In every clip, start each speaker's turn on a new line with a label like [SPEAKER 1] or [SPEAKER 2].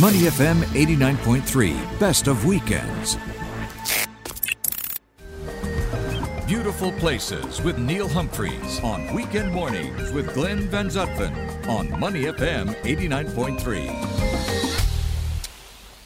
[SPEAKER 1] Money FM 89.3, best of weekends. Beautiful Places with Neil Humphreys on weekend mornings with Glenn Van Zutphen on Money FM 89.3.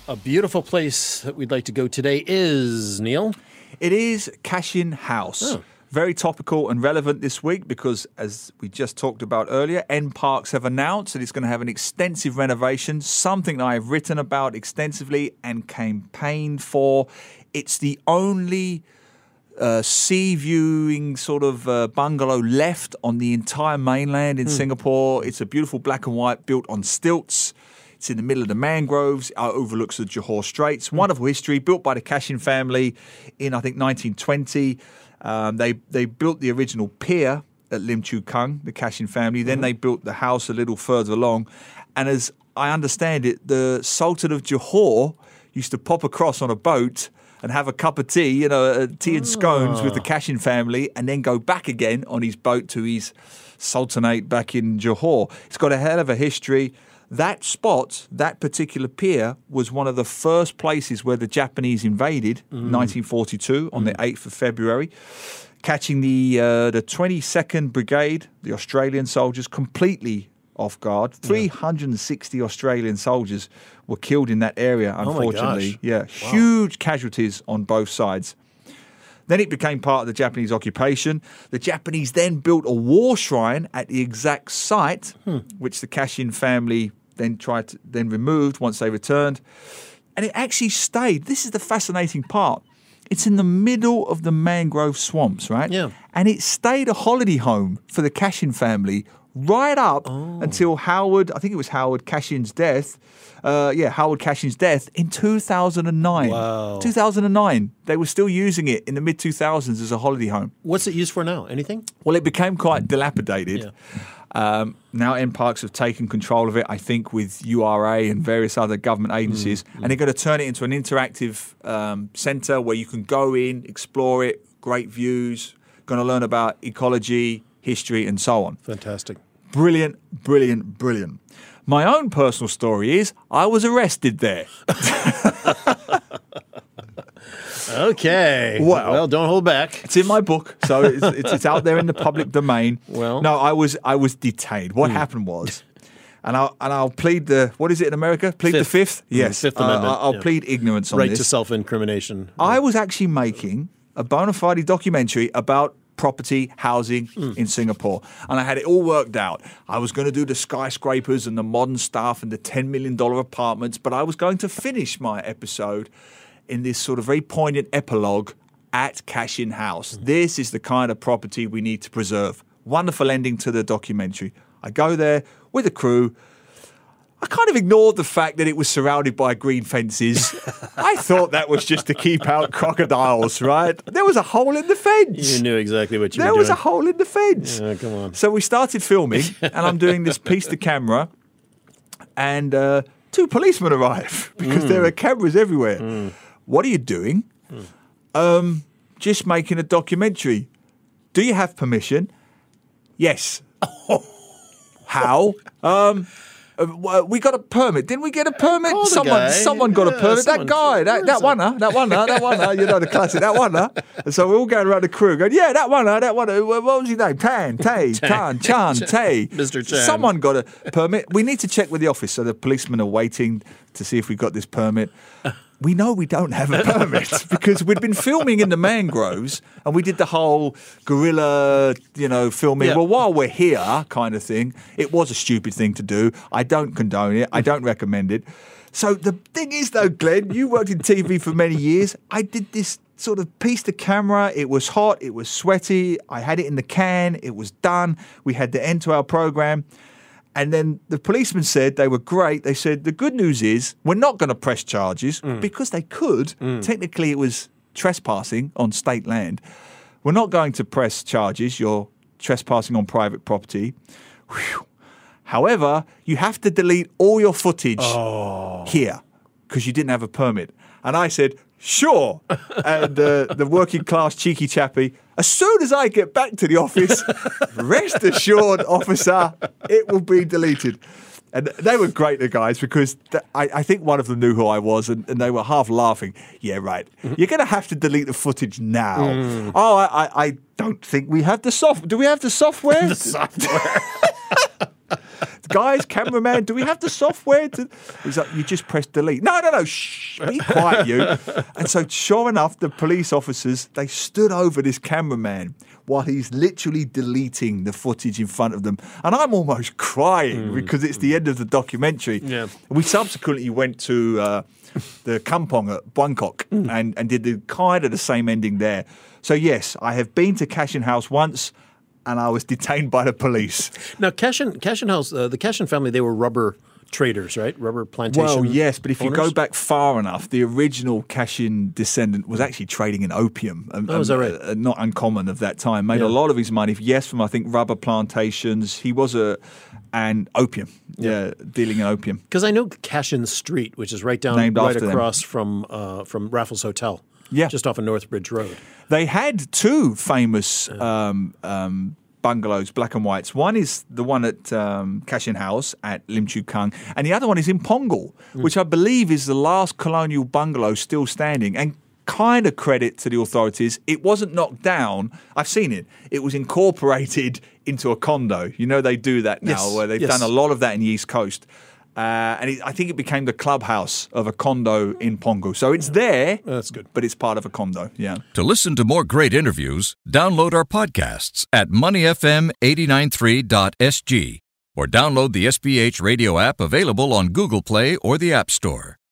[SPEAKER 2] A beautiful place that we'd like to go today is, Neil.
[SPEAKER 3] It is Cashin House.
[SPEAKER 2] Oh.
[SPEAKER 3] Very topical and relevant this week because, as we just talked about earlier, N Parks have announced that it's going to have an extensive renovation, something that I've written about extensively and campaigned for. It's the only uh, sea viewing sort of uh, bungalow left on the entire mainland in Singapore. It's a beautiful black and white built on stilts. It's in the middle of the mangroves, It overlooks the Johor Straits. Wonderful history, built by the Cashin family in, I think, 1920. Um, they, they built the original pier at Lim Chu Kang, the Cashin family. Then they built the house a little further along. And as I understand it, the Sultan of Johor used to pop across on a boat and have a cup of tea, you know, uh, tea and scones with the Cashin family, and then go back again on his boat to his sultanate back in Johor. It's got a hell of a history. That spot, that particular pier, was one of the first places where the Japanese invaded, mm. 1942, on the mm. 8th of February, catching the uh, the 22nd Brigade, the Australian soldiers, completely off guard. 360 Australian soldiers were killed in that area,
[SPEAKER 2] Oh
[SPEAKER 3] unfortunately.
[SPEAKER 2] gosh.
[SPEAKER 3] Yeah, huge casualties on both sides. Then it became part of the Japanese occupation. The Japanese then built a war shrine at the exact site, hmm. which the Cashin family then tried to then removed once they returned. And it actually stayed. This is the fascinating part. It's in the middle of the mangrove swamps, right?
[SPEAKER 2] Yeah.
[SPEAKER 3] And it stayed a holiday home for the Cashin family right up until Howard, I think it was Howard Cashin's death. Uh, yeah, Howard Cashin's death in 2009.
[SPEAKER 2] Wow.
[SPEAKER 3] 2009. They were still using it in the mid 2000s as a holiday home.
[SPEAKER 2] What's it used for now? Anything?
[SPEAKER 3] Well, it became quite dilapidated. Um, now, N Parks have taken control of it, I think, with URA and various other government agencies, and they're going to turn it into an interactive um, centre where you can go in, explore it, great views, going to learn about ecology, history, and so on.
[SPEAKER 2] Fantastic.
[SPEAKER 3] Brilliant, brilliant, brilliant. My own personal story is I was arrested there.
[SPEAKER 2] Okay.
[SPEAKER 3] Well-
[SPEAKER 2] well, don't hold back.
[SPEAKER 3] It's in my book, so it's, it's, it's out there in the public domain.
[SPEAKER 2] Well- Hmm.
[SPEAKER 3] no, I was I was detained. What happened was, and I'll and I'll plead the what is it in America? Plead the
[SPEAKER 2] Fifth.
[SPEAKER 3] fifth. Yes,
[SPEAKER 2] Fifth
[SPEAKER 3] Uh,
[SPEAKER 2] Amendment,
[SPEAKER 3] I'll
[SPEAKER 2] yeah.
[SPEAKER 3] plead ignorance on
[SPEAKER 2] Right
[SPEAKER 3] this.
[SPEAKER 2] to self-incrimination.
[SPEAKER 3] I was actually making a bona fide documentary about property housing
[SPEAKER 2] Hmm.
[SPEAKER 3] in Singapore. And I had it all worked out. I was going to do the skyscrapers and the modern stuff and the $10 million apartments, but I was going to finish my episode in this sort of very poignant epilogue at Cashin House.
[SPEAKER 2] Hmm.
[SPEAKER 3] This is the kind of property we need to preserve. Wonderful ending to the documentary. I go there with a crew. I kind of ignored the fact that it was surrounded by green fences. I thought that was just to keep out crocodiles, right? There was a hole in the fence.
[SPEAKER 2] You knew exactly what you
[SPEAKER 3] meant.
[SPEAKER 2] there
[SPEAKER 3] was a hole in the fence.
[SPEAKER 2] Yeah, come on.
[SPEAKER 3] So we started filming, and I'm doing this piece to camera, and uh, two policemen arrive because there are cameras everywhere. What are you doing? Um, just making a documentary. Do you have permission? Yes. How? Um, uh, we got a permit. Didn't we get a permit?
[SPEAKER 2] call
[SPEAKER 3] Someone, someone got a permit. that guy, that, that one, that one, that one, you know the classic, that one. huh? And so we're all going around the crew, going, yeah, that one, huh? that one. What was his name? Tan, Tay, Tan, Chan, Tay.
[SPEAKER 2] Mr. Chan.
[SPEAKER 3] Someone got a permit. We need to check with the office. So the policemen are waiting to see if we got this permit. We know we don't have a permit because we'd been filming in the mangroves and we did the whole guerrilla, you know, filming.
[SPEAKER 2] Yeah.
[SPEAKER 3] Well, while we're here, kind of thing. It was a stupid thing to do. I don't condone it. I don't recommend it. So the thing is, though, Glenn, you worked in TV for many years. I did this sort of piece to camera. It was hot. It was sweaty. I had it in the can. It was done. We had the end to our program. And then the policeman said they were great. They said the good news is we're not going to press charges mm. because they could. Mm. Technically, it was trespassing on state land. We're not going to press charges. You're trespassing on private property. Whew. However, you have to delete all your footage oh. here because you didn't have a permit. And I said, sure. and uh, the working class cheeky chappy, as soon as I get back to the office, rest assured, officer, it will be deleted. And they were great, the guys, because th- I, I think one of them knew who I was, and, and they were half laughing. Yeah, right. You're going to have to delete the footage now. Oh, I, I, I don't think we have the soft. Do we have the software?
[SPEAKER 2] The software.
[SPEAKER 3] Guys, cameraman, do we have the software? To... He's like, you just press delete. No, no, no, shh, be quiet, you. And so, sure enough, the police officers they stood over this cameraman while he's literally deleting the footage in front of them, and I'm almost crying because it's the end of the documentary.
[SPEAKER 2] Yeah.
[SPEAKER 3] We subsequently went to. Uh, the Kampong at Buangkok and, and did the kind of the same ending there. So yes, I have been to Cashin House once and I was detained by the police.
[SPEAKER 2] now, Cashin, Cashin House, uh, the Cashin family, they were rubber traders, right? Rubber plantation.
[SPEAKER 3] Well, yes, but if you go back far enough, the original Cashin descendant was actually trading in opium. Um,
[SPEAKER 2] Oh, is that right?
[SPEAKER 3] uh, not uncommon of that time. Made
[SPEAKER 2] Yeah.
[SPEAKER 3] a lot of his money, yes, from I think rubber plantations. He was a and opium, yeah, dealing in opium.
[SPEAKER 2] Because I know Cashin Street, which is right down,
[SPEAKER 3] Named
[SPEAKER 2] right
[SPEAKER 3] after them.
[SPEAKER 2] across from uh, from Raffles Hotel.
[SPEAKER 3] Yeah.
[SPEAKER 2] just off of Northbridge Road.
[SPEAKER 3] They had two famous um, um, bungalows, black and whites. One is the one at um, Cashin House at Lim Chu Kang, and the other one is in Punggol, which I believe is the last colonial bungalow still standing. And kind of credit to the authorities, it wasn't knocked down. I've seen it. It was incorporated into a condo. You know they do that now,
[SPEAKER 2] Yes,
[SPEAKER 3] where they've
[SPEAKER 2] yes.
[SPEAKER 3] done a lot of that in the East Coast. Uh, and it, I think it became the clubhouse of a condo in Punggol. So it's there,
[SPEAKER 2] That's good.
[SPEAKER 3] but it's part of a condo. Yeah.
[SPEAKER 1] To listen to more great interviews, download our podcasts at moneyfm893.sg or download the SPH radio app available on Google Play or the App Store.